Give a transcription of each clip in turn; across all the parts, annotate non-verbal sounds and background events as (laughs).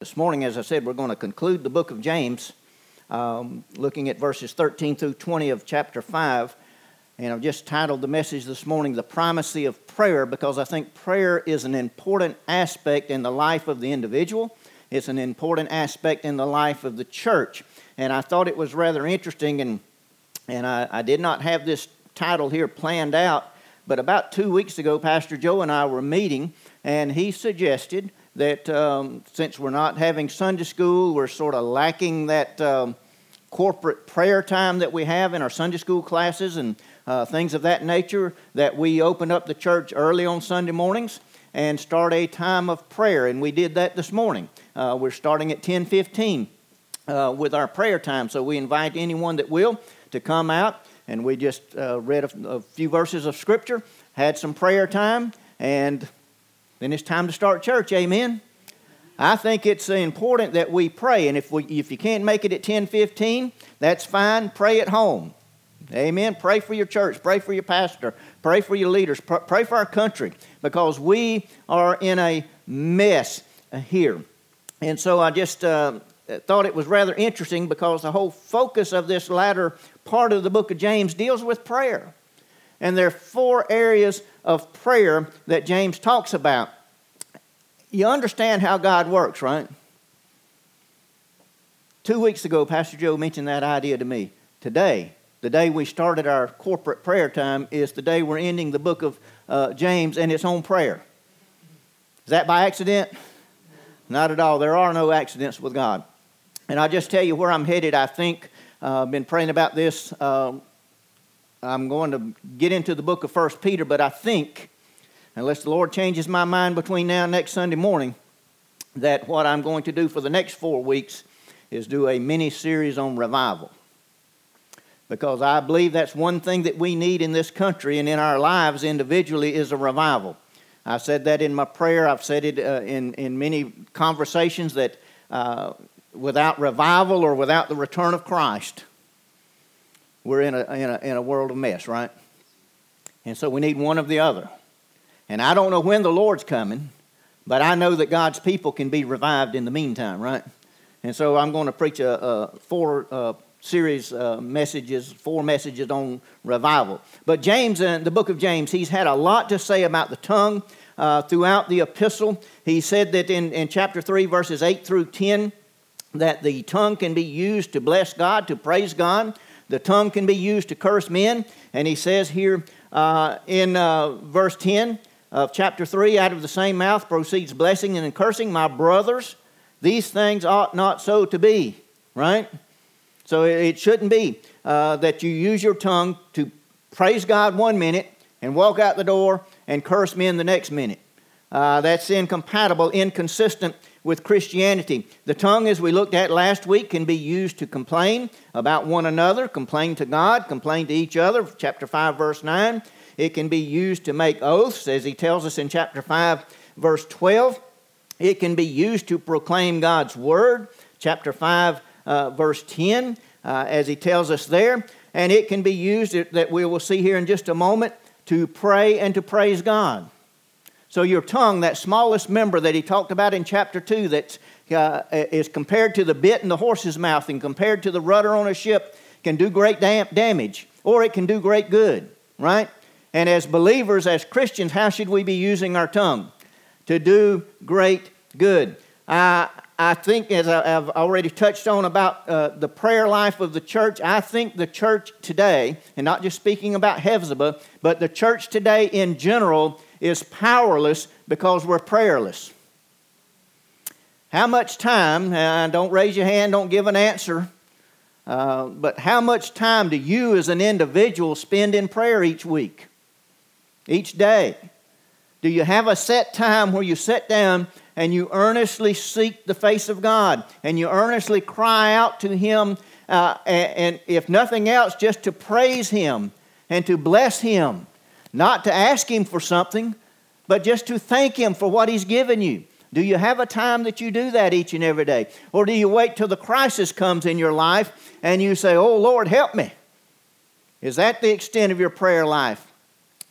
This morning, as I said, we're going to conclude the book of James, um, looking at verses 13 through 20 of chapter 5. And I've just titled the message this morning, The Primacy of Prayer, because I think prayer is an important aspect in the life of the individual. It's an important aspect in the life of the church. And I thought it was rather interesting, and, and I, I did not have this title here planned out, but about two weeks ago, Pastor Joe and I were meeting, and he suggested that um, since we're not having Sunday school, we're sort of lacking that um, corporate prayer time that we have in our Sunday school classes and uh, things of that nature, that we open up the church early on Sunday mornings and start a time of prayer. And we did that this morning. Uh, we're starting at 1015 uh, with our prayer time. So we invite anyone that will to come out. And we just uh, read a, a few verses of Scripture, had some prayer time, and then it's time to start church. Amen. I think it's important that we pray, and if we if you can't make it at 10:15, that's fine. Pray at home. Amen. Pray for your church. Pray for your pastor. Pray for your leaders. Pray for our country because we are in a mess here. And so I just uh, thought it was rather interesting because the whole focus of this latter part of the book of James deals with prayer. And there are four areas of prayer that James talks about. You understand how God works, right? Two weeks ago, Pastor Joe mentioned that idea to me. Today, the day we started our corporate prayer time, is the day we're ending the book of uh, James, and it's own prayer. Is that by accident? Not at all. There are no accidents with God. And I'll just tell you where I'm headed. I think uh, I've been praying about this uh, I'm going to get into the book of First Peter, but I think, unless the Lord changes my mind between now and next Sunday morning, that what I'm going to do for the next four weeks is do a mini series on revival. Because I believe that's one thing that we need in this country and in our lives individually is a revival. I said that in my prayer. I've said it uh, in, in many conversations that uh, without revival or without the return of Christ, we're in a, in a, in a world of mess, right? And so we need one of the other. And I don't know when the Lord's coming, but I know that God's people can be revived in the meantime, right? And so I'm going to preach a, a four uh, series uh, messages, four messages on revival. But James, in the book of James, he's had a lot to say about the tongue uh, throughout the epistle. He said that in, in chapter 3, verses 8 through 10, that the tongue can be used to bless God, to praise God, the tongue can be used to curse men. And he says here uh, in uh, verse 10 of chapter 3 out of the same mouth proceeds blessing and cursing. My brothers, these things ought not so to be, right? So it shouldn't be uh, that you use your tongue to praise God one minute and walk out the door and curse men the next minute. Uh, that's incompatible, inconsistent with Christianity. The tongue, as we looked at last week, can be used to complain about one another, complain to God, complain to each other, chapter 5, verse 9. It can be used to make oaths, as he tells us in chapter 5, verse 12. It can be used to proclaim God's word, chapter 5, uh, verse 10, uh, as he tells us there. And it can be used, that we will see here in just a moment, to pray and to praise God. So, your tongue, that smallest member that he talked about in chapter 2, that uh, is compared to the bit in the horse's mouth and compared to the rudder on a ship, can do great dam- damage or it can do great good, right? And as believers, as Christians, how should we be using our tongue? To do great good. I, I think, as I've already touched on about uh, the prayer life of the church, I think the church today, and not just speaking about Hephzibah, but the church today in general is powerless because we're prayerless. How much time, don't raise your hand, don't give an answer, uh, but how much time do you as an individual spend in prayer each week, each day? Do you have a set time where you sit down and you earnestly seek the face of God and you earnestly cry out to Him, uh, and, and if nothing else, just to praise Him and to bless Him not to ask Him for something, but just to thank Him for what He's given you. Do you have a time that you do that each and every day? Or do you wait till the crisis comes in your life and you say, Oh Lord, help me? Is that the extent of your prayer life?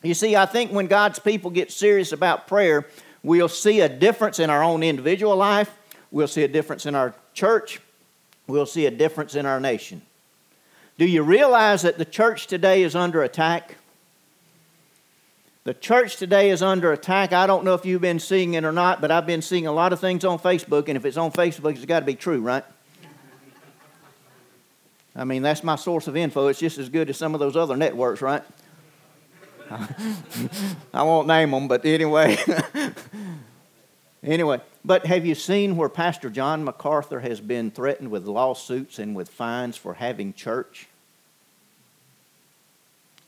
You see, I think when God's people get serious about prayer, we'll see a difference in our own individual life. we'll see a difference in our church, we'll see a difference in our nation. Do you realize that the church today is under attack? The church today is under attack. I don't know if you've been seeing it or not, but I've been seeing a lot of things on Facebook, and if it's on Facebook, it's got to be true, right? I mean, that's my source of info. It's just as good as some of those other networks, right? (laughs) I won't name them, but anyway. (laughs) anyway, but have you seen where Pastor John MacArthur has been threatened with lawsuits and with fines for having church?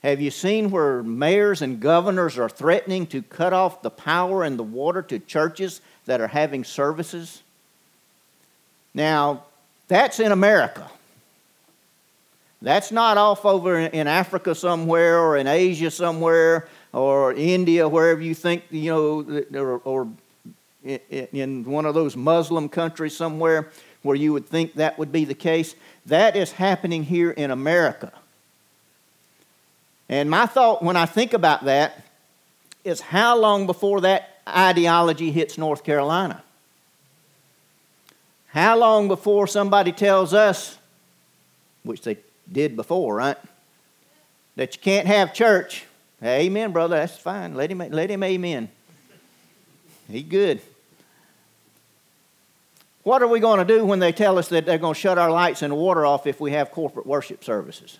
Have you seen where mayors and governors are threatening to cut off the power and the water to churches that are having services? Now, that's in America. That's not off over in Africa somewhere or in Asia somewhere or India, wherever you think, you know, or, in one of those Muslim countries somewhere where you would think that would be the case. That is happening here in America. And my thought when I think about that is how long before that ideology hits North Carolina? How long before somebody tells us, which they did before, right? That you can't have church. Amen, brother. That's fine. Let him, let him amen. He good. What are we going to do when they tell us that they're going to shut our lights and water off if we have corporate worship services?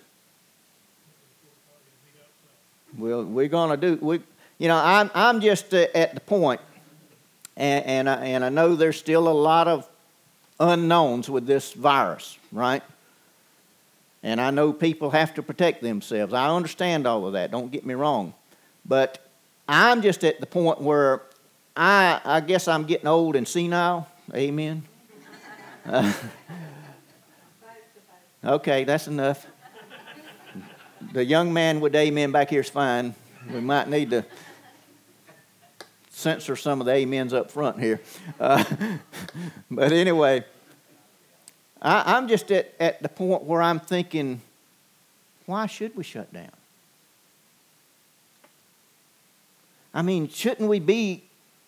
Well, we're going to do, we, you know, I'm, I'm just uh, at the point, and, and, I, and I know there's still a lot of unknowns with this virus, right? And I know people have to protect themselves. I understand all of that, don't get me wrong. But I'm just at the point where I, I guess I'm getting old and senile. Amen. Uh, (laughs) okay, that's enough the young man with amen back here is fine. We might need to censor some of the amens up front here. Uh, (laughs) but anyway, I, I'm just at, at the point where I'm thinking, why should we shut down? I mean, shouldn't we be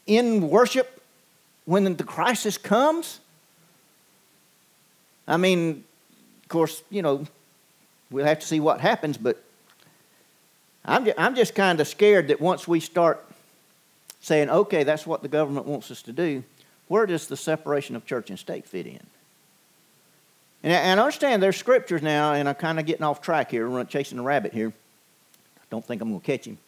in worship when the crisis comes? I mean, of course, you know, we'll have to see what happens, but I'm I'm just kind of scared that once we start saying, okay, that's what the government wants us to do, where does the separation of church and state fit in? And, I understand there's scriptures now, and I'm kind of getting off track here, run, chasing a rabbit here. I don't think I'm going to catch him.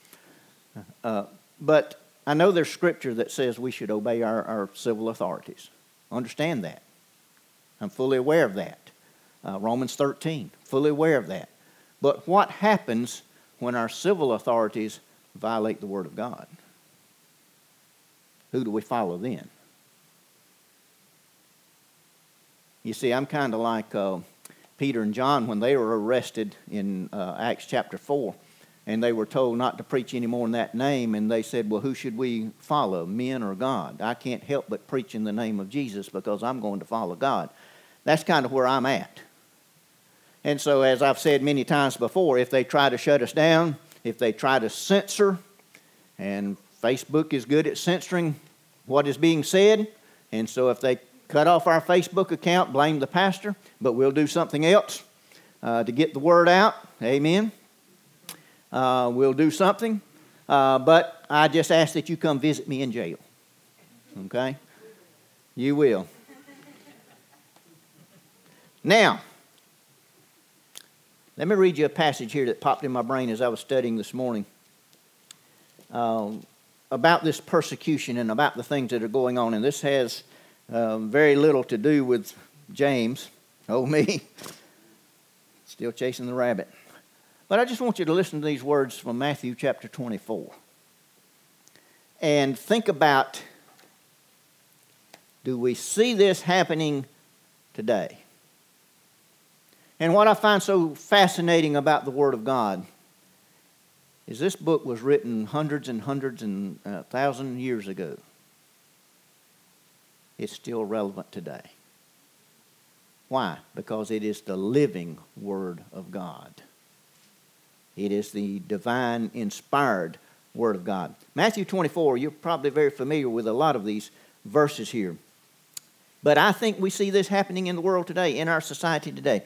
Uh, but I know there's scripture that says we should obey our, our civil authorities. Understand that. I'm fully aware of that. Uh, Romans 13, fully aware of that. But what happens when our civil authorities violate the Word of God? Who do we follow then? You see, I'm kind of like uh, Peter and John when they were arrested in uh, Acts chapter 4, and they were told not to preach any more in that name, and they said, Well, who should we follow, men or God? I can't help but preach in the name of Jesus because I'm going to follow God. That's kind of where I'm at. And so, as I've said many times before, if they try to shut us down, if they try to censor, and Facebook is good at censoring what is being said, and so if they cut off our Facebook account, blame the pastor, but we'll do something else uh, to get the word out. Amen. Uh, we'll do something, uh, but I just ask that you come visit me in jail. Okay? You will. Now, let me read you a passage here that popped in my brain as I was studying this morning um, about this persecution and about the things that are going on. And this has um, very little to do with James. Oh, me. (laughs) Still chasing the rabbit. But I just want you to listen to these words from Matthew chapter 24 and think about do we see this happening today? And what I find so fascinating about the Word of God is this book was written hundreds and hundreds and uh, thousand years ago. It's still relevant today. Why? Because it is the living Word of God. It is the divine, inspired Word of God. Matthew 24, you're probably very familiar with a lot of these verses here. But I think we see this happening in the world today, in our society today.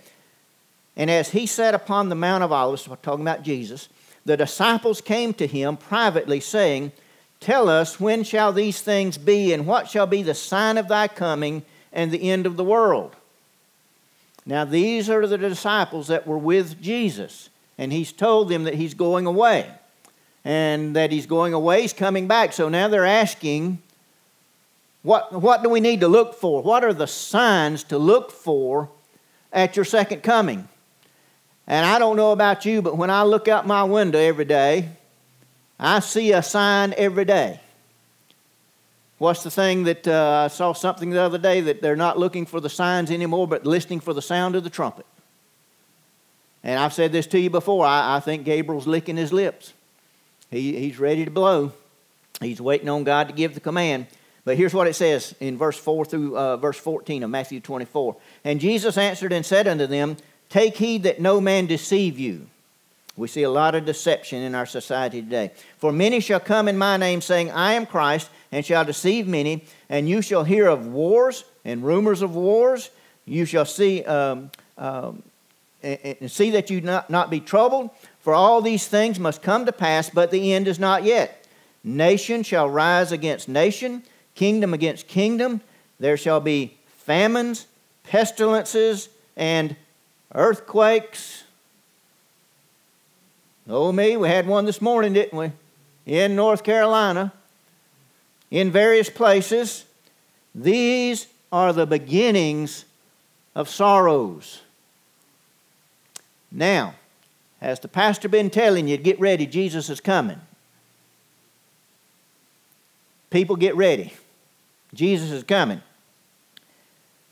And as he sat upon the Mount of Olives, talking about Jesus, the disciples came to him privately, saying, Tell us, when shall these things be, and what shall be the sign of thy coming and the end of the world? Now, these are the disciples that were with Jesus, and he's told them that he's going away, and that he's going away, he's coming back. So now they're asking, what, what do we need to look for? What are the signs to look for at your second coming? And I don't know about you, but when I look out my window every day, I see a sign every day. What's the thing that uh, I saw something the other day that they're not looking for the signs anymore, but listening for the sound of the trumpet? And I've said this to you before. I, I think Gabriel's licking his lips. He, he's ready to blow. He's waiting on God to give the command. But here's what it says in verse 4 through uh, verse 14 of Matthew 24. And Jesus answered and said unto them, Take heed that no man deceive you. We see a lot of deception in our society today. For many shall come in my name, saying, I am Christ, and shall deceive many. And you shall hear of wars and rumors of wars. You shall see, um, um, and, see that you not, not be troubled. For all these things must come to pass, but the end is not yet. Nation shall rise against nation, kingdom against kingdom. There shall be famines, pestilences, and earthquakes Oh, me, we had one this morning, didn't we? In North Carolina, in various places. These are the beginnings of sorrows. Now, has the pastor been telling you, get ready, Jesus is coming? People get ready. Jesus is coming.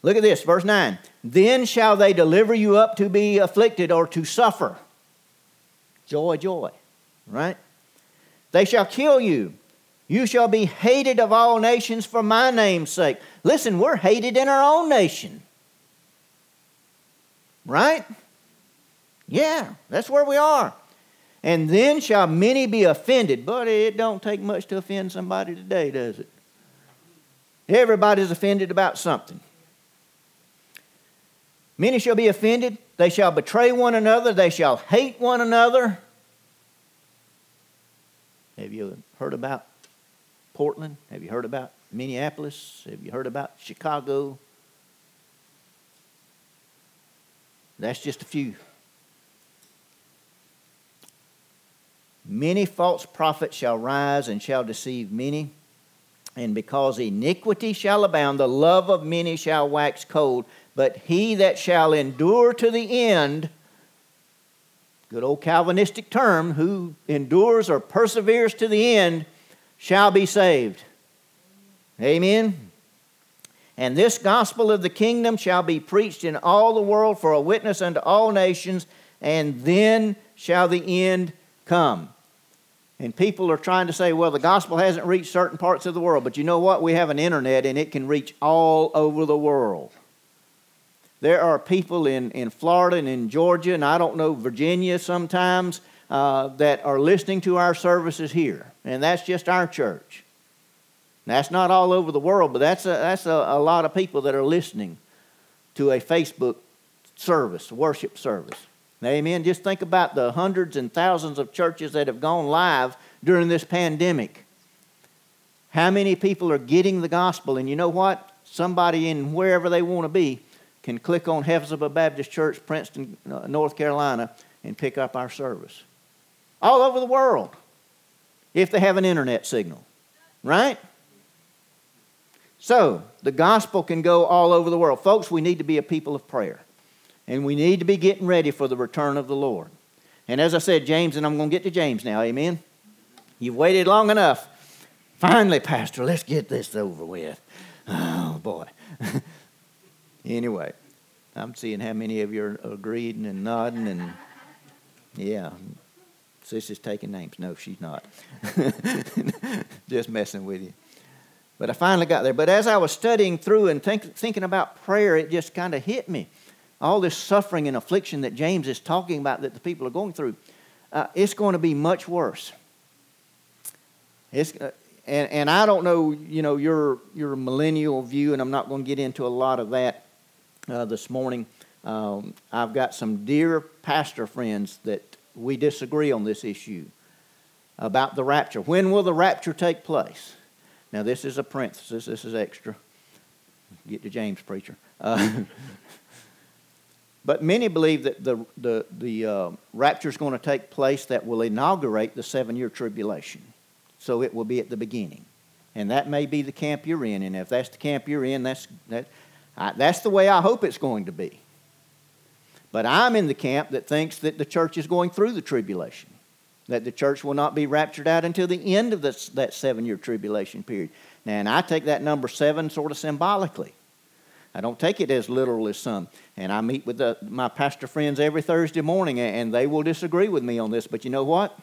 Look at this, verse 9. Then shall they deliver you up to be afflicted or to suffer. Joy, joy, right? They shall kill you. You shall be hated of all nations for my name's sake. Listen, we're hated in our own nation. Right? Yeah, that's where we are. And then shall many be offended. But it don't take much to offend somebody today, does it? Everybody's offended about something. Many shall be offended. They shall betray one another. They shall hate one another. Have you heard about Portland? Have you heard about Minneapolis? Have you heard about Chicago? That's just a few. Many false prophets shall rise and shall deceive many. And because iniquity shall abound, the love of many shall wax cold. But he that shall endure to the end, good old Calvinistic term, who endures or perseveres to the end shall be saved. Amen. And this gospel of the kingdom shall be preached in all the world for a witness unto all nations, and then shall the end come. And people are trying to say, well, the gospel hasn't reached certain parts of the world. But you know what? We have an internet and it can reach all over the world. There are people in, in Florida and in Georgia, and I don't know, Virginia sometimes, uh, that are listening to our services here. And that's just our church. That's not all over the world, but that's a, that's a, a lot of people that are listening to a Facebook service, worship service. Amen. Just think about the hundreds and thousands of churches that have gone live during this pandemic. How many people are getting the gospel? And you know what? Somebody in wherever they want to be can click on Hephzibah Baptist Church, Princeton, uh, North Carolina, and pick up our service. All over the world, if they have an internet signal, right? So, the gospel can go all over the world. Folks, we need to be a people of prayer. And we need to be getting ready for the return of the Lord. And as I said, James, and I'm going to get to James now, amen? You've waited long enough. Finally, Pastor, let's get this over with. Oh, boy. (laughs) Anyway, I'm seeing how many of you are agreeing and nodding, and yeah, Sissy's taking names. No, she's not. (laughs) Just messing with you. But I finally got there. But as I was studying through and think, thinking about prayer, it just kind of hit me. All this suffering and affliction that James is talking about that the people are going through, uh, it's going to be much worse. It's, uh, and, and I don't know, you know, your, your millennial view, and I'm not going to get into a lot of that uh, this morning. Um, I've got some dear pastor friends that we disagree on this issue about the rapture. When will the rapture take place? Now, this is a parenthesis, this is extra. Get to James, preacher. Uh, (laughs) but many believe that the, the, the uh, rapture is going to take place that will inaugurate the seven year tribulation. So it will be at the beginning. And that may be the camp you're in. And if that's the camp you're in, that's, that, I, that's the way I hope it's going to be. But I'm in the camp that thinks that the church is going through the tribulation, that the church will not be raptured out until the end of this, that seven year tribulation period. Now, and I take that number seven sort of symbolically. I don't take it as literal as some. And I meet with the, my pastor friends every Thursday morning, and they will disagree with me on this. But you know what?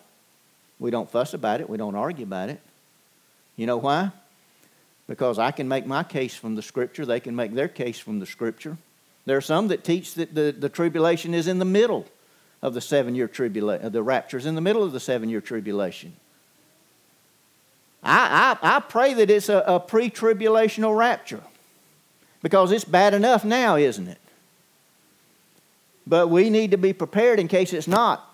We don't fuss about it, we don't argue about it. You know why? Because I can make my case from the Scripture, they can make their case from the Scripture. There are some that teach that the, the tribulation is in the middle of the seven year tribulation, the rapture is in the middle of the seven year tribulation. I, I, I pray that it's a, a pre tribulational rapture because it's bad enough now, isn't it? But we need to be prepared in case it's not.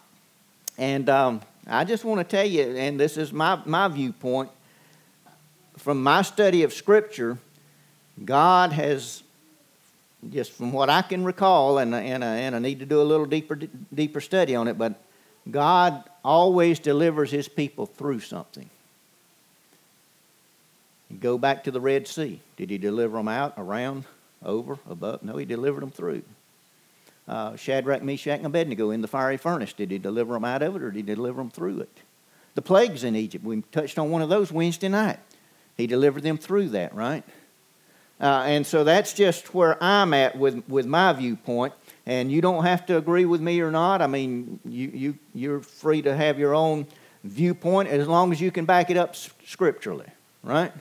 And um, I just want to tell you, and this is my, my viewpoint, from my study of Scripture, God has just from what I can recall, and, and, and I need to do a little deeper, deeper study on it, but God always delivers his people through something. Go back to the Red Sea. Did he deliver them out, around, over, above? No, he delivered them through. Uh, Shadrach, Meshach, and Abednego in the fiery furnace. Did he deliver them out of it or did he deliver them through it? The plagues in Egypt. We touched on one of those Wednesday night. He delivered them through that, right? Uh, and so that's just where I'm at with, with my viewpoint. And you don't have to agree with me or not. I mean, you, you, you're free to have your own viewpoint as long as you can back it up scripturally, right?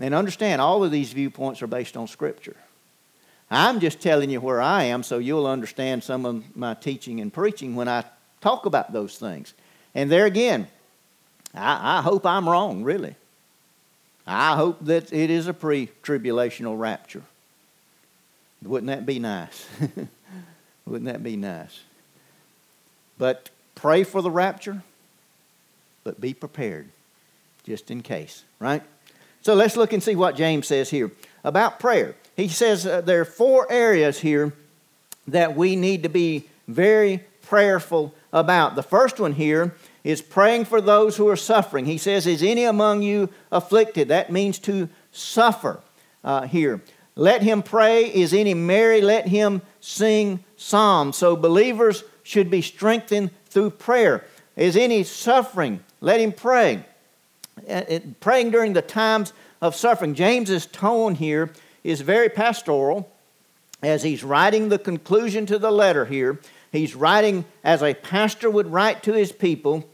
And understand, all of these viewpoints are based on Scripture. I'm just telling you where I am so you'll understand some of my teaching and preaching when I talk about those things. And there again, I, I hope I'm wrong, really. I hope that it is a pre tribulational rapture. Wouldn't that be nice? (laughs) Wouldn't that be nice? But pray for the rapture, but be prepared just in case, right? So let's look and see what James says here about prayer. He says uh, there are four areas here that we need to be very prayerful about. The first one here is praying for those who are suffering. He says, Is any among you afflicted? That means to suffer uh, here. Let him pray. Is any merry? Let him sing psalms. So believers should be strengthened through prayer. Is any suffering? Let him pray. Praying during the times of suffering. James's tone here is very pastoral as he's writing the conclusion to the letter here. He's writing as a pastor would write to his people.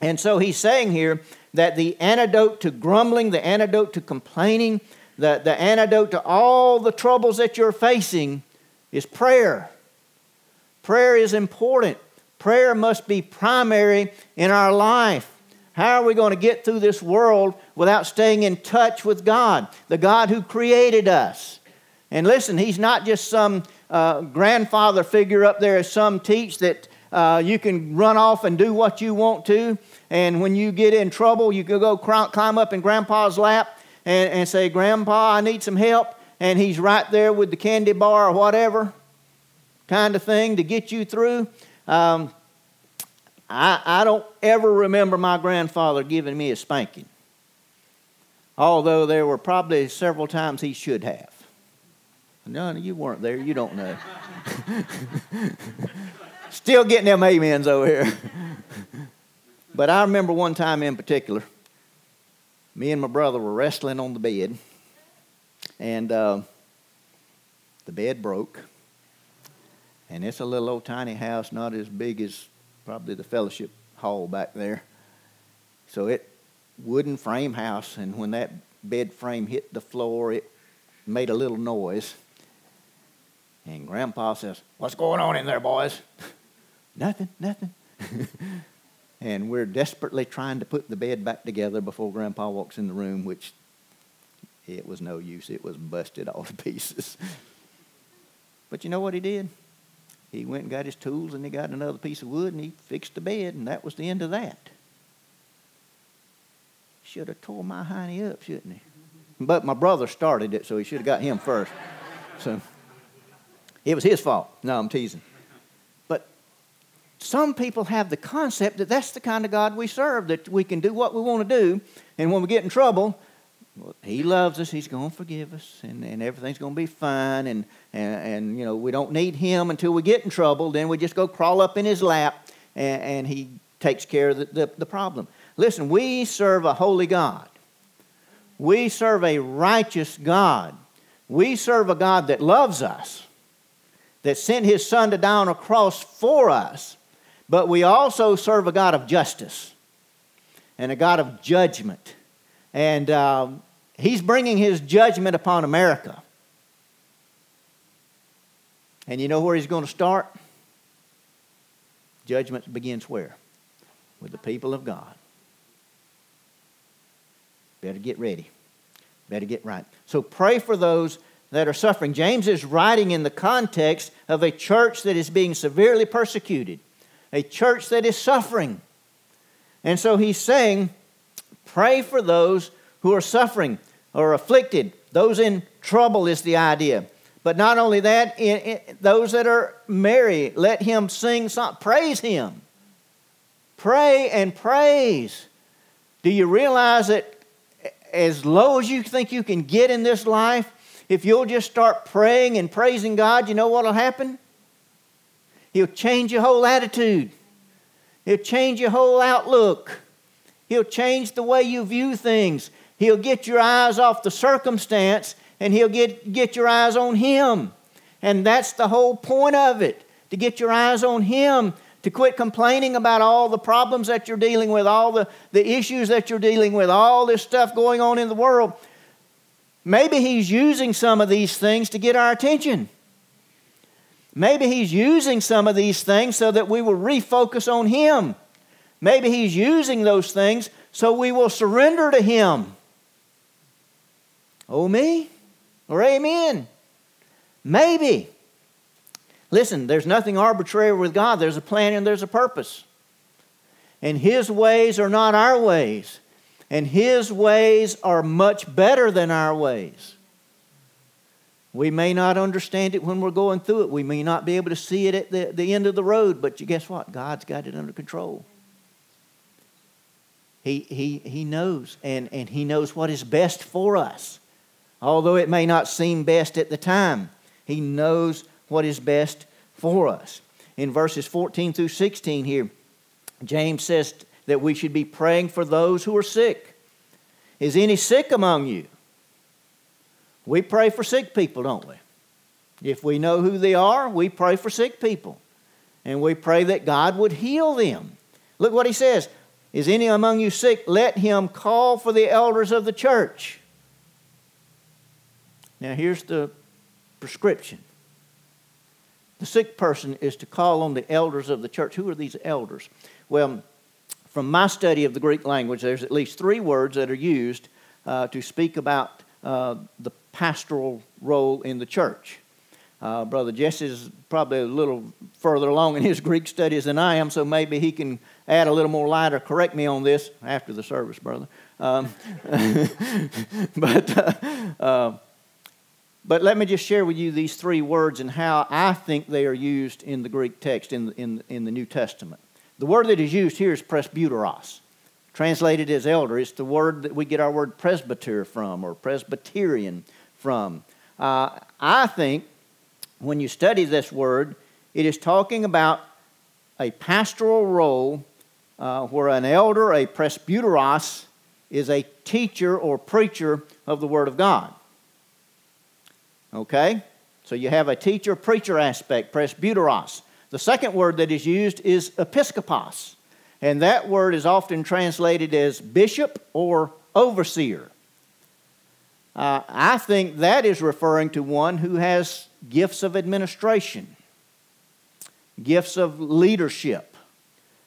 And so he's saying here that the antidote to grumbling, the antidote to complaining, the, the antidote to all the troubles that you're facing is prayer. Prayer is important. Prayer must be primary in our life. How are we going to get through this world without staying in touch with God, the God who created us? And listen, He's not just some uh, grandfather figure up there, as some teach, that uh, you can run off and do what you want to. And when you get in trouble, you can go climb up in Grandpa's lap and, and say, Grandpa, I need some help. And he's right there with the candy bar or whatever kind of thing to get you through. Um, I, I don't ever remember my grandfather giving me a spanking, although there were probably several times he should have. No, you weren't there. You don't know. (laughs) Still getting them amens over here. (laughs) but I remember one time in particular, me and my brother were wrestling on the bed, and uh, the bed broke. And it's a little old tiny house, not as big as probably the fellowship hall back there. So it wooden frame house, and when that bed frame hit the floor, it made a little noise. And Grandpa says, What's going on in there, boys? (laughs) nothing, nothing. (laughs) And we're desperately trying to put the bed back together before Grandpa walks in the room, which it was no use. It was busted all to pieces. (laughs) But you know what he did? He went and got his tools and he got another piece of wood and he fixed the bed, and that was the end of that. Should have tore my hiney up, shouldn't he? But my brother started it, so he should have got him first. (laughs) So it was his fault. No, I'm teasing. But some people have the concept that that's the kind of God we serve, that we can do what we want to do, and when we get in trouble, he loves us, he's going to forgive us, and, and everything's going to be fine, and, and, and, you know, we don't need him until we get in trouble. Then we just go crawl up in his lap, and, and he takes care of the, the, the problem. Listen, we serve a holy God. We serve a righteous God. We serve a God that loves us, that sent his son to die on a cross for us. But we also serve a God of justice and a God of judgment. And uh, he's bringing his judgment upon America. And you know where he's going to start? Judgment begins where? With the people of God. Better get ready. Better get right. So pray for those that are suffering. James is writing in the context of a church that is being severely persecuted, a church that is suffering. And so he's saying, pray for those who are suffering or afflicted. Those in trouble is the idea. But not only that, in, those that are merry, let him sing, song, praise him. Pray and praise. Do you realize that as low as you think you can get in this life, if you'll just start praying and praising God, you know what will happen? He'll change your whole attitude. He'll change your whole outlook. He'll change the way you view things. He'll get your eyes off the circumstance and he'll get, get your eyes on Him. And that's the whole point of it to get your eyes on Him to quit complaining about all the problems that you're dealing with, all the, the issues that you're dealing with, all this stuff going on in the world. Maybe He's using some of these things to get our attention. Maybe He's using some of these things so that we will refocus on Him. Maybe He's using those things so we will surrender to Him. Oh, me? Or amen? Maybe. Listen, there's nothing arbitrary with God. There's a plan and there's a purpose. And His ways are not our ways. And His ways are much better than our ways. We may not understand it when we're going through it. We may not be able to see it at the, the end of the road, but you guess what? God's got it under control. He, he, he knows, and, and He knows what is best for us. Although it may not seem best at the time, He knows what is best for us. In verses 14 through 16 here, James says that we should be praying for those who are sick. Is any sick among you? We pray for sick people, don't we? If we know who they are, we pray for sick people. And we pray that God would heal them. Look what he says Is any among you sick? Let him call for the elders of the church. Now, here's the prescription the sick person is to call on the elders of the church. Who are these elders? Well, from my study of the Greek language, there's at least three words that are used uh, to speak about uh, the pastoral role in the church. Uh, Brother Jesse is probably a little further along in his (laughs) Greek studies than I am, so maybe he can add a little more light or correct me on this after the service, brother. Um, (laughs) but uh, uh, but let me just share with you these three words and how I think they are used in the Greek text in, in, in the New Testament. The word that is used here is presbyteros, translated as elder. It's the word that we get our word presbyter from or Presbyterian from. Uh, I think when you study this word, it is talking about a pastoral role uh, where an elder, a presbyteros, is a teacher or preacher of the Word of God. Okay? So you have a teacher preacher aspect, presbyteros. The second word that is used is episkopos, and that word is often translated as bishop or overseer. Uh, I think that is referring to one who has gifts of administration, gifts of leadership,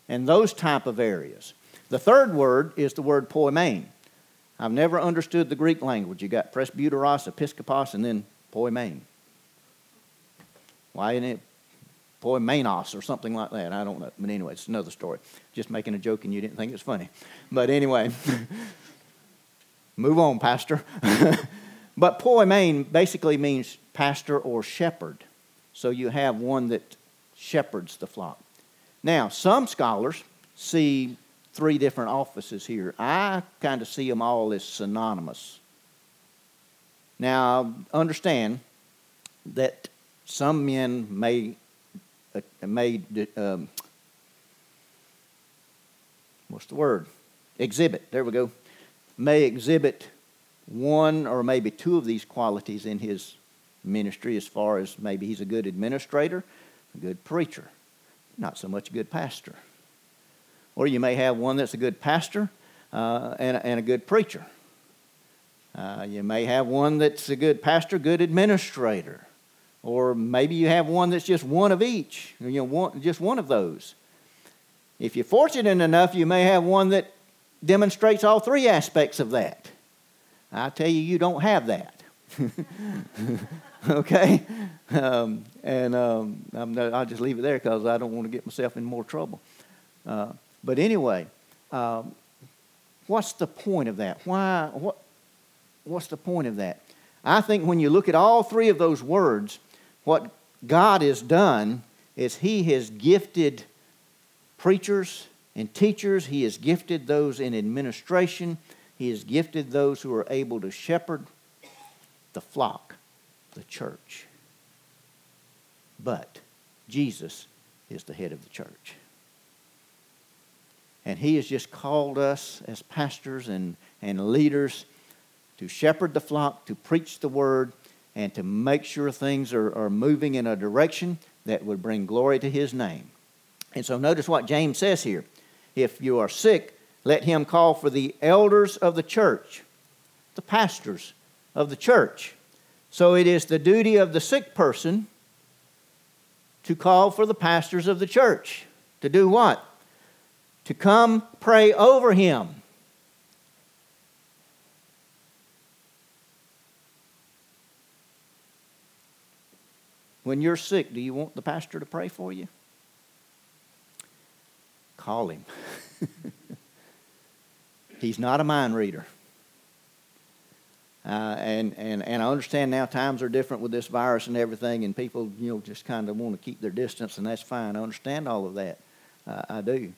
and those type of areas. The third word is the word poimen. I've never understood the Greek language. You got presbyteros, episkopos, and then poimen. Why isn't it poimenos or something like that? I don't know. But anyway, it's another story. Just making a joke and you didn't think it was funny. But anyway, (laughs) move on, Pastor. (laughs) but poimen basically means pastor or shepherd. So you have one that shepherds the flock. Now, some scholars see three different offices here. I kind of see them all as synonymous. Now, understand that some men may uh, may um, what's the word? Exhibit. There we go. May exhibit one or maybe two of these qualities in his ministry, as far as maybe he's a good administrator, a good preacher, not so much a good pastor. Or you may have one that's a good pastor uh, and, and, a good preacher. Uh, you may have one that's a good pastor, good administrator. Or maybe you have one that's just one of each, you know, one, just one of those. If you're fortunate enough, you may have one that demonstrates all three aspects of that. I tell you, you don't have that. (laughs) (laughs) okay? Um, and um, I'll just leave it there because I don't want to get myself in more trouble. Uh, but anyway, um, what's the point of that? Why? What? What's the point of that? I think when you look at all three of those words, what God has done is He has gifted preachers and teachers, He has gifted those in administration, He has gifted those who are able to shepherd the flock, the church. But Jesus is the head of the church. And He has just called us as pastors and, and leaders to shepherd the flock, to preach the word, and to make sure things are, are moving in a direction that would bring glory to His name. And so notice what James says here. If you are sick, let him call for the elders of the church, the pastors of the church. So it is the duty of the sick person to call for the pastors of the church. To do what? To come pray over him. When you're sick, do you want the pastor to pray for you? Call him. (laughs) He's not a mind reader. Uh, and, and, and I understand now times are different with this virus and everything, and people, you know, just kind of want to keep their distance, and that's fine. I understand all of that. Uh, I do.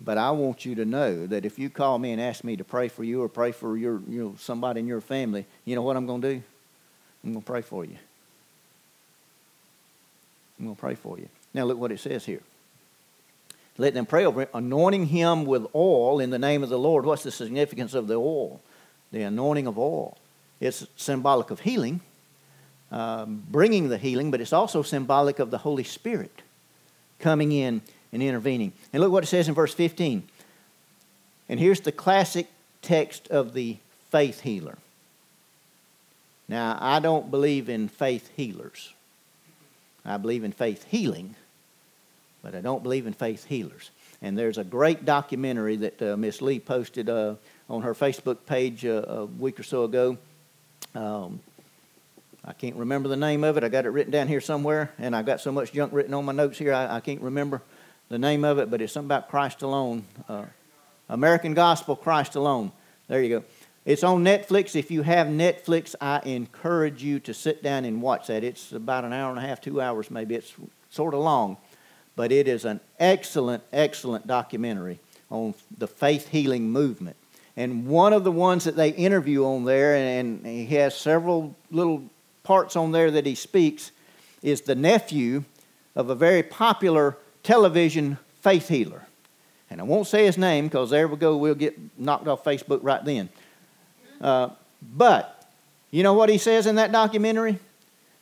But I want you to know that if you call me and ask me to pray for you or pray for your, you know, somebody in your family, you know what I'm going to do? I'm going to pray for you. I'm going to pray for you. Now look what it says here. Let them pray over him, anointing him with oil in the name of the Lord. What's the significance of the oil? The anointing of oil. It's symbolic of healing, um, bringing the healing, but it's also symbolic of the Holy Spirit coming in and intervening. And look what it says in verse 15. And here's the classic text of the faith healer. Now, I don't believe in faith healers. I believe in faith healing, but I don't believe in faith healers. And there's a great documentary that uh, Miss Lee posted uh, on her Facebook page uh, a week or so ago um, I can't remember the name of it. I got it written down here somewhere, and I got so much junk written on my notes here, I, I can't remember the name of it, but it's something about Christ alone. Uh, American Gospel, Christ alone. There you go. It's on Netflix. If you have Netflix, I encourage you to sit down and watch that. It's about an hour and a half, two hours maybe. It's sort of long, but it is an excellent, excellent documentary on the faith healing movement. And one of the ones that they interview on there, and he has several little parts on there that he speaks, is the nephew of a very popular television faith healer. And I won't say his name because there we go, we'll get knocked off Facebook right then. Uh, but you know what he says in that documentary?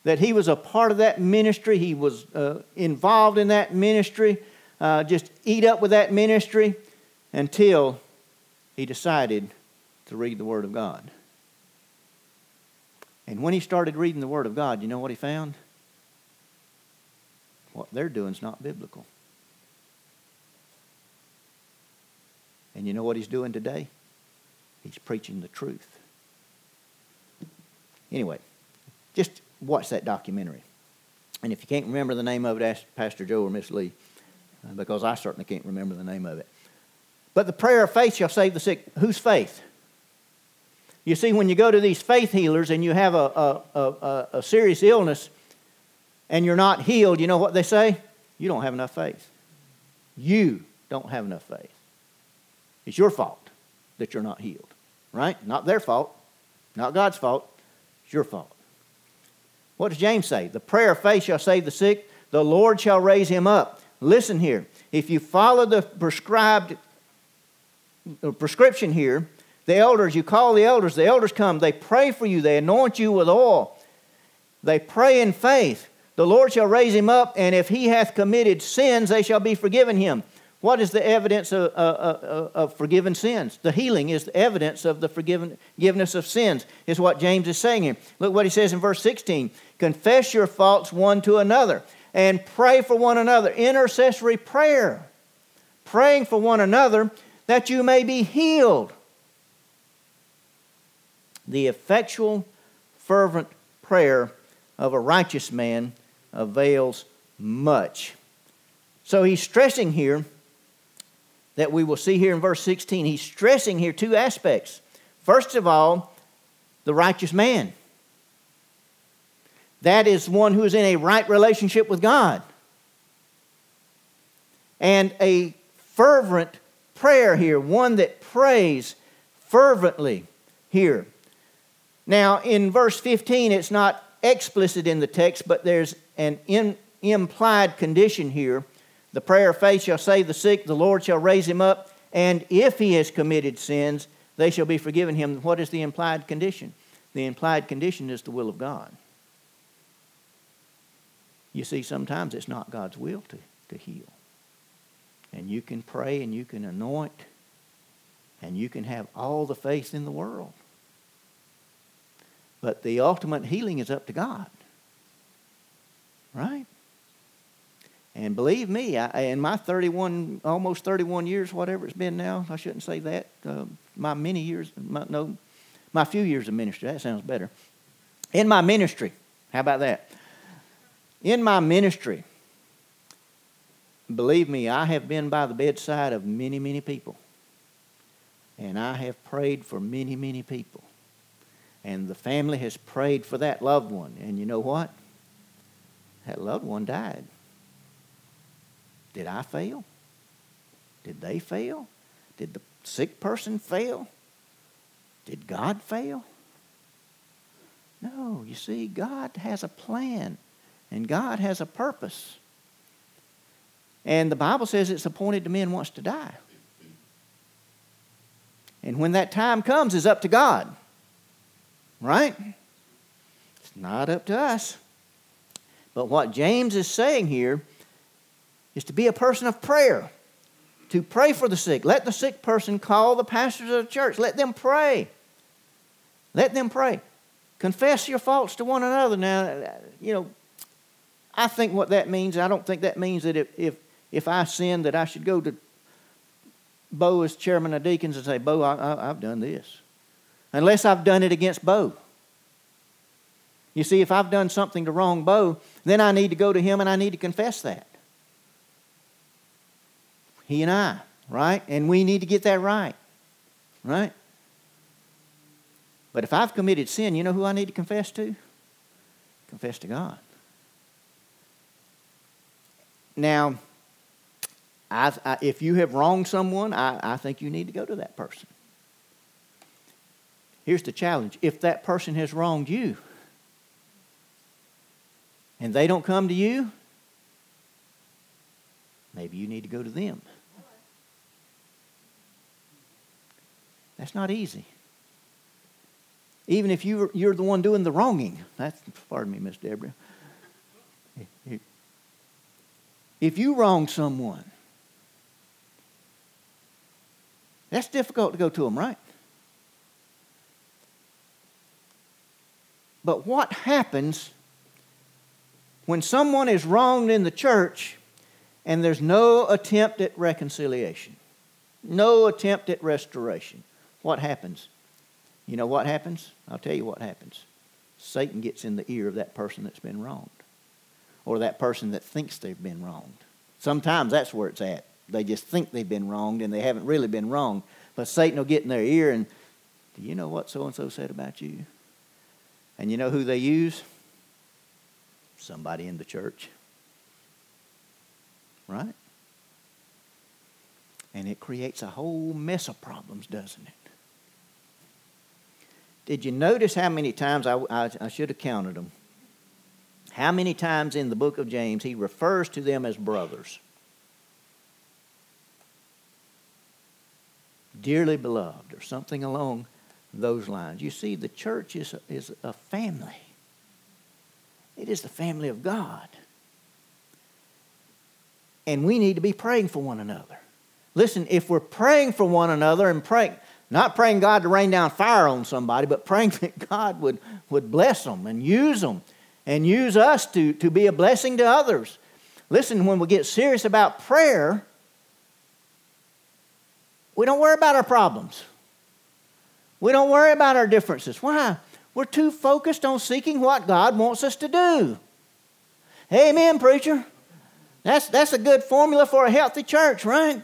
That he was a part of that ministry, he was uh, involved in that ministry, uh, just eat up with that ministry until he decided to read the Word of God. And when he started reading the Word of God, you know what he found? What they're doing is not biblical. And you know what he's doing today? He's preaching the truth. Anyway, just watch that documentary. And if you can't remember the name of it, ask Pastor Joe or Miss Lee, uh, because I certainly can't remember the name of it. But the prayer of faith shall save the sick. Whose faith? You see, when you go to these faith healers and you have a, a, a, a serious illness and you're not healed, you know what they say? You don't have enough faith. You don't have enough faith. It's your fault that you're not healed, right? Not their fault, not God's fault. It's your fault. What does James say? The prayer of faith shall save the sick, the Lord shall raise him up. Listen here. If you follow the prescribed prescription here, the elders, you call the elders, the elders come, they pray for you, they anoint you with oil, they pray in faith. The Lord shall raise him up, and if he hath committed sins, they shall be forgiven him. What is the evidence of, uh, uh, of forgiven sins? The healing is the evidence of the forgiveness of sins, is what James is saying here. Look what he says in verse 16 Confess your faults one to another and pray for one another. Intercessory prayer. Praying for one another that you may be healed. The effectual, fervent prayer of a righteous man avails much. So he's stressing here that we will see here in verse 16. He's stressing here two aspects. First of all, the righteous man. That is one who is in a right relationship with God. And a fervent prayer here, one that prays fervently here. Now, in verse 15, it's not explicit in the text, but there's an in, implied condition here. The prayer of faith shall save the sick, the Lord shall raise him up, and if he has committed sins, they shall be forgiven him. What is the implied condition? The implied condition is the will of God. You see, sometimes it's not God's will to, to heal. And you can pray and you can anoint and you can have all the faith in the world. But the ultimate healing is up to God. Right? And believe me, I, in my 31, almost 31 years, whatever it's been now, I shouldn't say that. Uh, my many years, my, no, my few years of ministry, that sounds better. In my ministry, how about that? In my ministry, believe me, I have been by the bedside of many, many people. And I have prayed for many, many people and the family has prayed for that loved one. And you know what? That loved one died. Did I fail? Did they fail? Did the sick person fail? Did God fail? No, you see, God has a plan and God has a purpose. And the Bible says it's appointed to men once to die. And when that time comes, it's up to God. Right? It's not up to us. But what James is saying here is to be a person of prayer, to pray for the sick. Let the sick person call the pastors of the church. Let them pray. Let them pray. Confess your faults to one another. Now, you know, I think what that means, I don't think that means that if, if, if I sin, that I should go to Bo as chairman of deacons and say, Bo, I, I've done this unless I've done it against Bo. You see, if I've done something to wrong Bo, then I need to go to him and I need to confess that. He and I, right? And we need to get that right, right? But if I've committed sin, you know who I need to confess to? Confess to God. Now, I, I, if you have wronged someone, I, I think you need to go to that person. Here's the challenge if that person has wronged you and they don't come to you, maybe you need to go to them. That's not easy. Even if you, you're the one doing the wronging. That's, pardon me, Miss Deborah. If you wrong someone, that's difficult to go to them, right? But what happens when someone is wronged in the church and there's no attempt at reconciliation? No attempt at restoration. What happens? You know what happens? I'll tell you what happens. Satan gets in the ear of that person that's been wronged or that person that thinks they've been wronged. Sometimes that's where it's at. They just think they've been wronged and they haven't really been wronged. But Satan will get in their ear and, do you know what so and so said about you? And you know who they use? Somebody in the church. Right? And it creates a whole mess of problems, doesn't it? Did you notice how many times, I, I, I should have counted them, how many times in the book of James he refers to them as brothers? Dearly beloved, or something along those lines. You see, the church is a, is a family, it is the family of God. And we need to be praying for one another. Listen, if we're praying for one another and praying, not praying God to rain down fire on somebody, but praying (laughs) that God would, would bless them and use them and use us to, to be a blessing to others. Listen, when we get serious about prayer, we don't worry about our problems. We don't worry about our differences. Why? We're too focused on seeking what God wants us to do. Amen, preacher. That's, that's a good formula for a healthy church, right?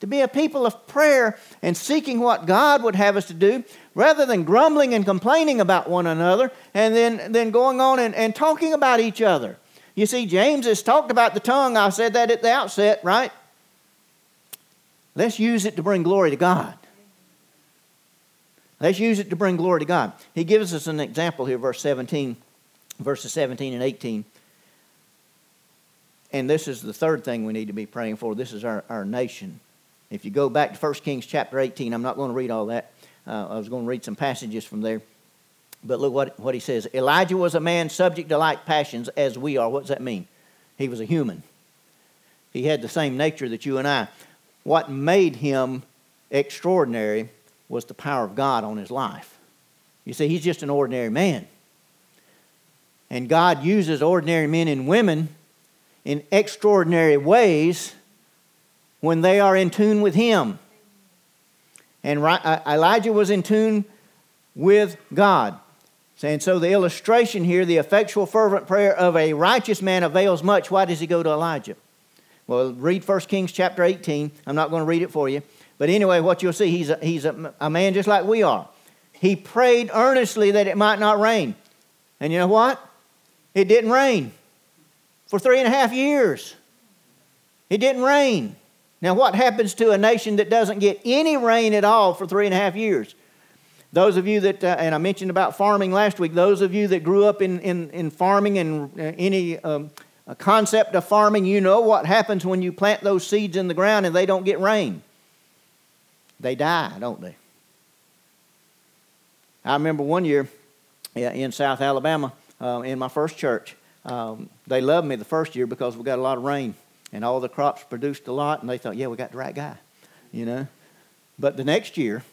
To be a people of prayer and seeking what God would have us to do rather than grumbling and complaining about one another and then, then going on and, and talking about each other. You see, James has talked about the tongue. I said that at the outset, right? Let's use it to bring glory to God. Let's use it to bring glory to God. He gives us an example here, verse 17, verses 17 and 18. And this is the third thing we need to be praying for. This is our, our nation. If you go back to 1 Kings chapter 18, I'm not going to read all that. Uh, I was going to read some passages from there. But look what, what he says Elijah was a man subject to like passions as we are. What does that mean? He was a human. He had the same nature that you and I. What made him extraordinary was the power of God on his life. You see, he's just an ordinary man. And God uses ordinary men and women in extraordinary ways when they are in tune with him. And uh, Elijah was in tune with God. And so the illustration here, the effectual, fervent prayer of a righteous man avails much. Why does he go to Elijah? Well, read 1 Kings chapter 18. I'm not going to read it for you. But anyway, what you'll see, he's, a, he's a, a man just like we are. He prayed earnestly that it might not rain. And you know what? It didn't rain for three and a half years. It didn't rain. Now, what happens to a nation that doesn't get any rain at all for three and a half years? Those of you that, uh, and I mentioned about farming last week, those of you that grew up in, in, in farming and uh, any um, concept of farming, you know what happens when you plant those seeds in the ground and they don't get rain. They die, don't they? I remember one year in South Alabama uh, in my first church. Um, they loved me the first year because we got a lot of rain and all the crops produced a lot, and they thought, yeah, we got the right guy, you know. But the next year,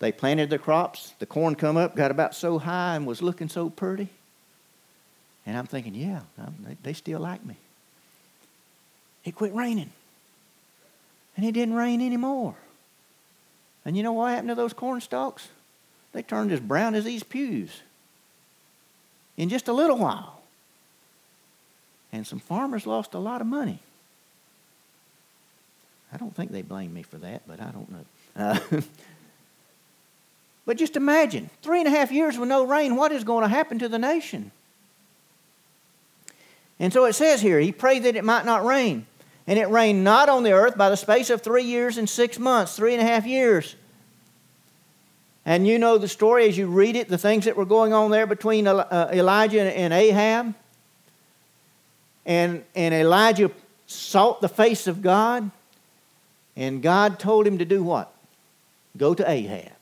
they planted the crops. The corn come up, got about so high, and was looking so pretty. And I'm thinking, yeah, they, they still like me. It quit raining, and it didn't rain anymore. And you know what happened to those corn stalks? They turned as brown as these pews in just a little while. And some farmers lost a lot of money. I don't think they blame me for that, but I don't know. Uh, (laughs) but just imagine three and a half years with no rain, what is going to happen to the nation? And so it says here, he prayed that it might not rain. And it rained not on the earth by the space of three years and six months, three and a half years. And you know the story as you read it, the things that were going on there between uh, Elijah and Ahab. And, and Elijah sought the face of God. And God told him to do what? Go to Ahab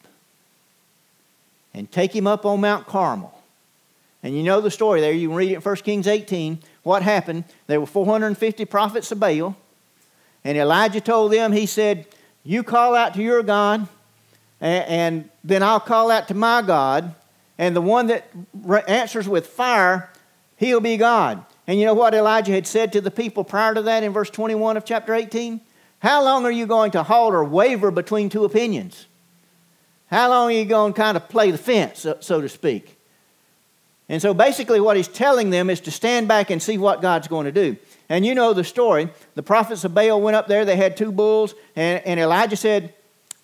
and take him up on Mount Carmel. And you know the story there. You can read it in 1 Kings 18 what happened. There were 450 prophets of Baal, and Elijah told them, he said, You call out to your God, and, then I'll call out to my God, and the one that answers with fire, he'll be God. And you know what Elijah had said to the people prior to that in verse 21 of chapter 18? How long are you going to halt or waver between two opinions? How long are you going to kind of play the fence, so, so to speak? And so basically, what he's telling them is to stand back and see what God's going to do. And you know the story. The prophets of Baal went up there, they had two bulls, and, and Elijah said,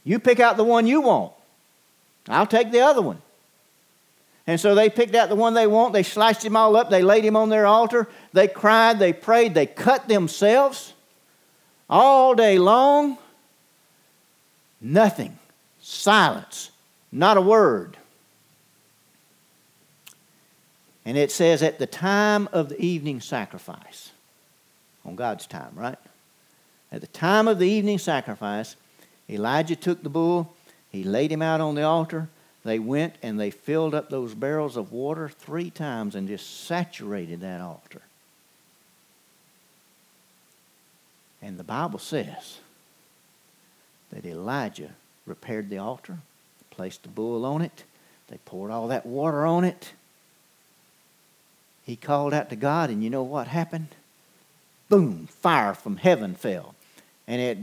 You pick out the one you want, I'll take the other one. And so they picked out the one they want, they sliced him all up, they laid him on their altar, they cried, they prayed, they cut themselves all day long. Nothing. Silence. Not a word. And it says, at the time of the evening sacrifice, on God's time, right? At the time of the evening sacrifice, Elijah took the bull, he laid him out on the altar. They went and they filled up those barrels of water three times and just saturated that altar. And the Bible says that Elijah repaired the altar, placed the bull on it, they poured all that water on it. He called out to God, and you know what happened? Boom, fire from heaven fell. And it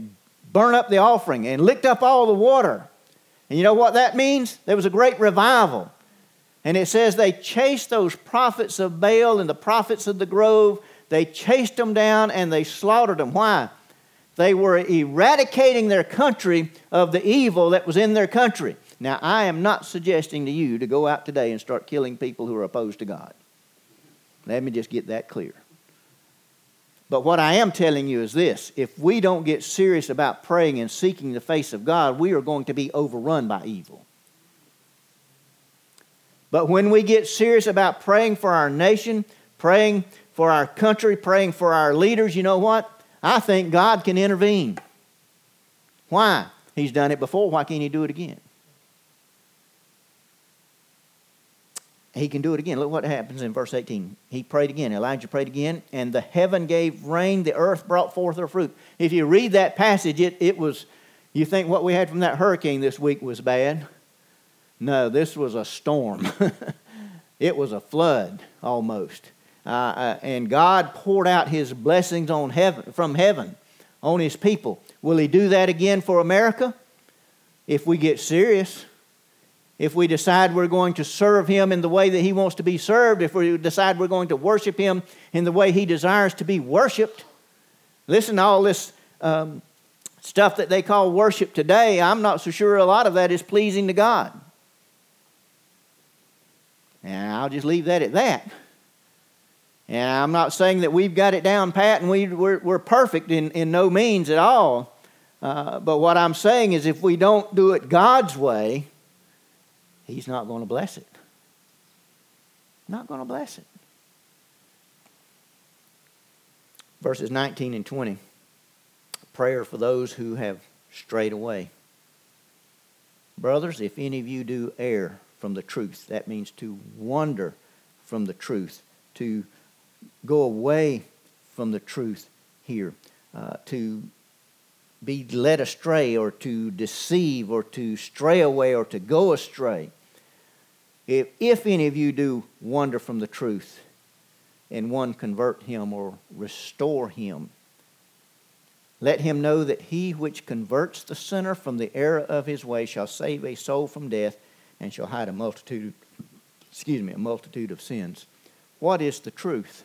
burned up the offering and licked up all the water. And you know what that means? There was a great revival. And it says they chased those prophets of Baal and the prophets of the grove. They chased them down and they slaughtered them. Why? They were eradicating their country of the evil that was in their country. Now, I am not suggesting to you to go out today and start killing people who are opposed to God. Let me just get that clear. But what I am telling you is this if we don't get serious about praying and seeking the face of God, we are going to be overrun by evil. But when we get serious about praying for our nation, praying for our country, praying for our leaders, you know what? I think God can intervene. Why? He's done it before. Why can't He do it again? He can do it again. Look what happens in verse 18. He prayed again. Elijah prayed again, and the heaven gave rain, the earth brought forth her fruit. If you read that passage, it, it was, you think what we had from that hurricane this week was bad? No, this was a storm. (laughs) it was a flood almost. Uh, uh, and God poured out his blessings on heaven, from heaven on his people. Will he do that again for America? If we get serious if we decide we're going to serve Him in the way that He wants to be served, if we decide we're going to worship Him in the way He desires to be worshiped. Listen to all this um, stuff that they call worship today. I'm not so sure a lot of that is pleasing to God. And I'll just leave that at that. And I'm not saying that we've got it down pat and we, we're, we're perfect in, in no means at all. Uh, but what I'm saying is if we don't do it God's way, He's not going to bless it. Not going to bless it. Verses 19 and 20 prayer for those who have strayed away. Brothers, if any of you do err from the truth, that means to wander from the truth, to go away from the truth here, uh, to be led astray or to deceive or to stray away or to go astray. If, if any of you do wander from the truth, and one convert him or restore him, let him know that he which converts the sinner from the error of his way shall save a soul from death and shall hide a multitude, excuse me, a multitude of sins. What is the truth?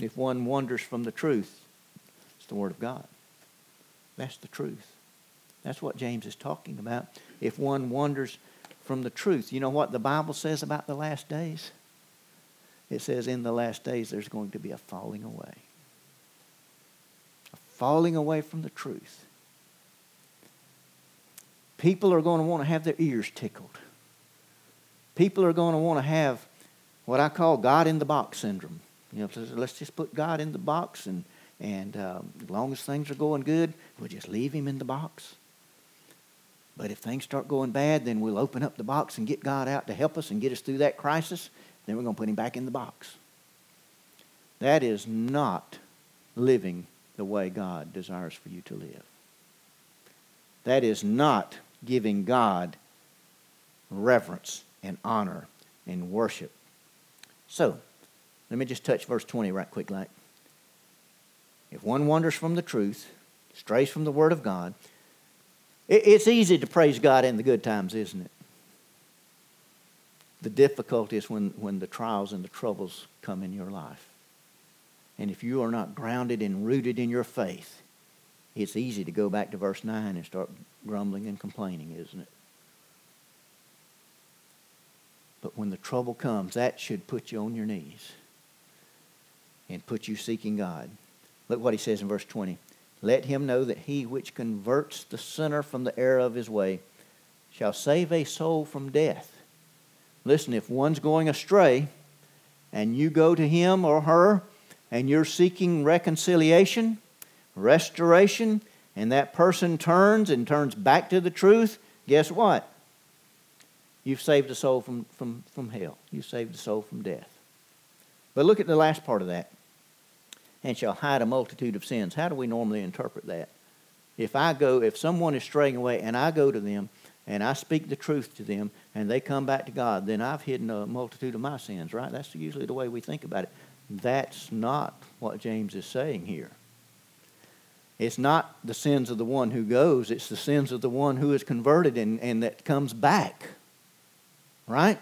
If one wanders from the truth, it's the Word of God. That's the truth. That's what James is talking about. If one wanders from the truth. You know what the Bible says about the last days? It says in the last days there's going to be a falling away. A falling away from the truth. People are going to want to have their ears tickled. People are going to want to have what I call God in the box syndrome. You know, let's just put God in the box, and and um, as long as things are going good, we'll just leave Him in the box. But if things start going bad, then we'll open up the box and get God out to help us and get us through that crisis. Then we're going to put him back in the box. That is not living the way God desires for you to live. That is not giving God reverence and honor and worship. So, let me just touch verse 20 right quick like. If one wanders from the truth, strays from the Word of God. It's easy to praise God in the good times, isn't it? The difficulty is when, when the trials and the troubles come in your life. And if you are not grounded and rooted in your faith, it's easy to go back to verse 9 and start grumbling and complaining, isn't it? But when the trouble comes, that should put you on your knees and put you seeking God. Look what he says in verse 20. Let him know that he which converts the sinner from the error of his way shall save a soul from death. Listen, if one's going astray and you go to him or her and you're seeking reconciliation, restoration, and that person turns and turns back to the truth, guess what? You've saved a soul from, from, from hell. You've saved a soul from death. But look at the last part of that. And shall hide a multitude of sins. How do we normally interpret that? If I go, if someone is straying away and I go to them and I speak the truth to them and they come back to God, then I've hidden a multitude of my sins, right? That's usually the way we think about it. That's not what James is saying here. It's not the sins of the one who goes, it's the sins of the one who is converted and, and that comes back. Right?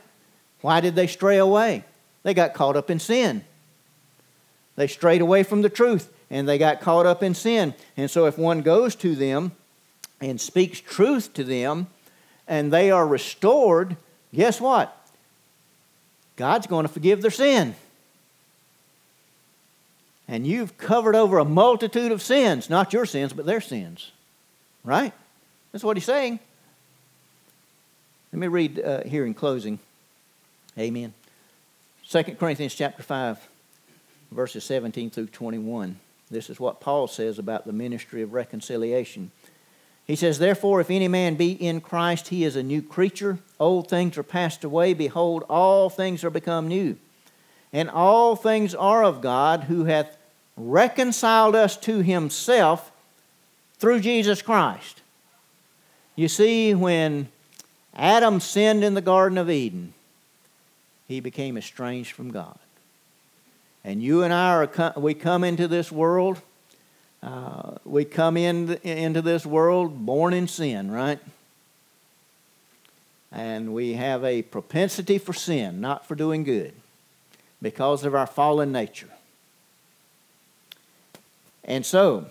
Why did they stray away? They got caught up in sin. They strayed away from the truth and they got caught up in sin. And so if one goes to them and speaks truth to them and they are restored, guess what? God's going to forgive their sin and you've covered over a multitude of sins, not your sins, but their sins. Right? That's what he's saying. Let me read uh, here in closing. Amen. 2 Corinthians chapter 5, verses 17 through 21. This is what Paul says about the ministry of reconciliation. He says, Therefore, if any man be in Christ, he is a new creature. Old things are passed away. Behold, all things are become new. And all things are of God, who hath reconciled us to himself through Jesus Christ. You see, when Adam sinned in the Garden of Eden, he became estranged from God. And you and I are we come into this world. Uh, we come in, into this world born in sin, right? And we have a propensity for sin, not for doing good, because of our fallen nature. And so,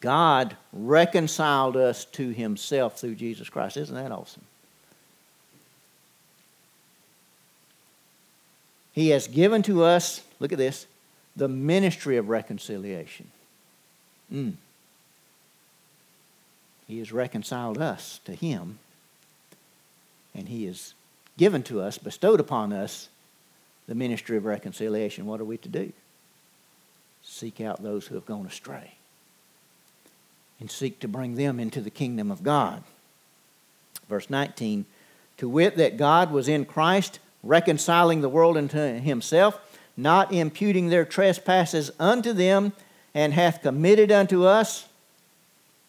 God reconciled us to himself through Jesus Christ. Isn't that awesome? He has given to us, look at this, the ministry of reconciliation. Mm. He has reconciled us to Him, and He has given to us, bestowed upon us, the ministry of reconciliation. What are we to do? seek out those who have gone astray and seek to bring them into the kingdom of God. Verse 19 To wit, that God was in Christ, reconciling the world unto himself, not imputing their trespasses unto them, and hath committed unto us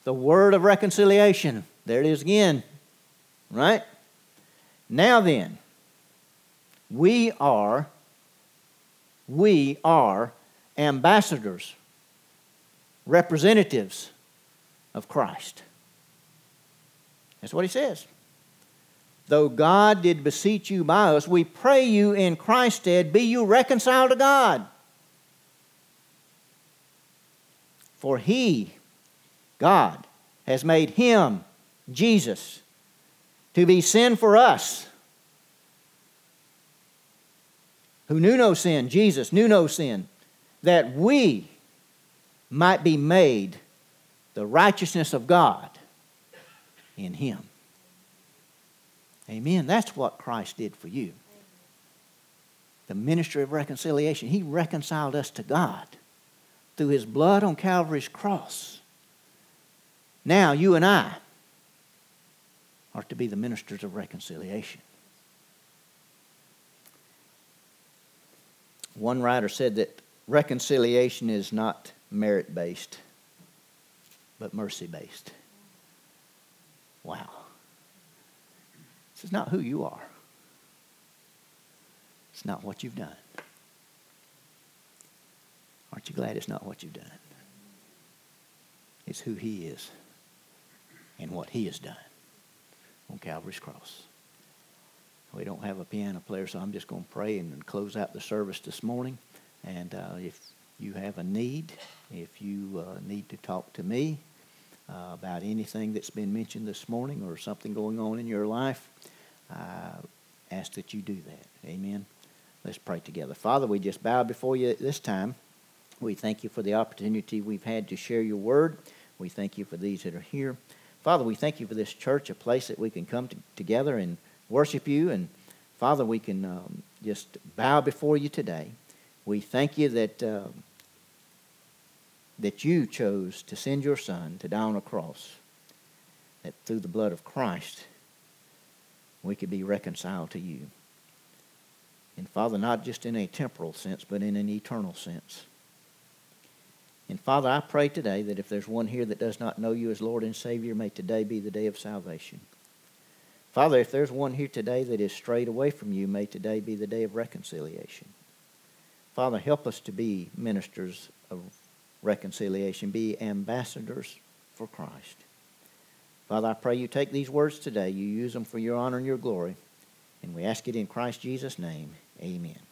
the word of reconciliation. There it is again, right? Now then, we are, we are ambassadors, representatives of Christ. That's what he says. Though God did beseech you by us, we pray you in Christ's stead, be you reconciled to God. For he, God, has made him, Jesus, to be sin for us. Who knew no sin, Jesus knew no sin, that we might be made the righteousness of God in Him. Amen. That's what Christ did for you. The ministry of reconciliation. He reconciled us to God through His blood on Calvary's cross. Now, you and I are to be the ministers of reconciliation. One writer said that reconciliation is not merit based, but mercy based. Wow. This is not who you are, it's not what you've done. Aren't you glad it's not what you've done? It's who He is and what He has done on Calvary's cross. We don't have a piano player, so I'm just going to pray and close out the service this morning. And uh, if you have a need, if you uh, need to talk to me uh, about anything that's been mentioned this morning or something going on in your life, I ask that you do that. Amen. Let's pray together. Father, we just bow before you this time. We thank you for the opportunity we've had to share your word. We thank you for these that are here. Father, we thank you for this church, a place that we can come to, together and worship you. And Father, we can um, just bow before you today. We thank you that, uh, that you chose to send your Son to die on a cross, that through the blood of Christ, we could be reconciled to you. And Father, not just in a temporal sense, but in an eternal sense. And Father, I pray today that if there's one here that does not know you as Lord and Savior, may today be the day of salvation. Father, if there's one here today that is strayed away from you, may today be the day of reconciliation. Father, help us to be ministers of reconciliation, be ambassadors for Christ. Father, I pray you take these words today, you use them for your honor and your glory, and we ask it in Christ Jesus' name. Amen.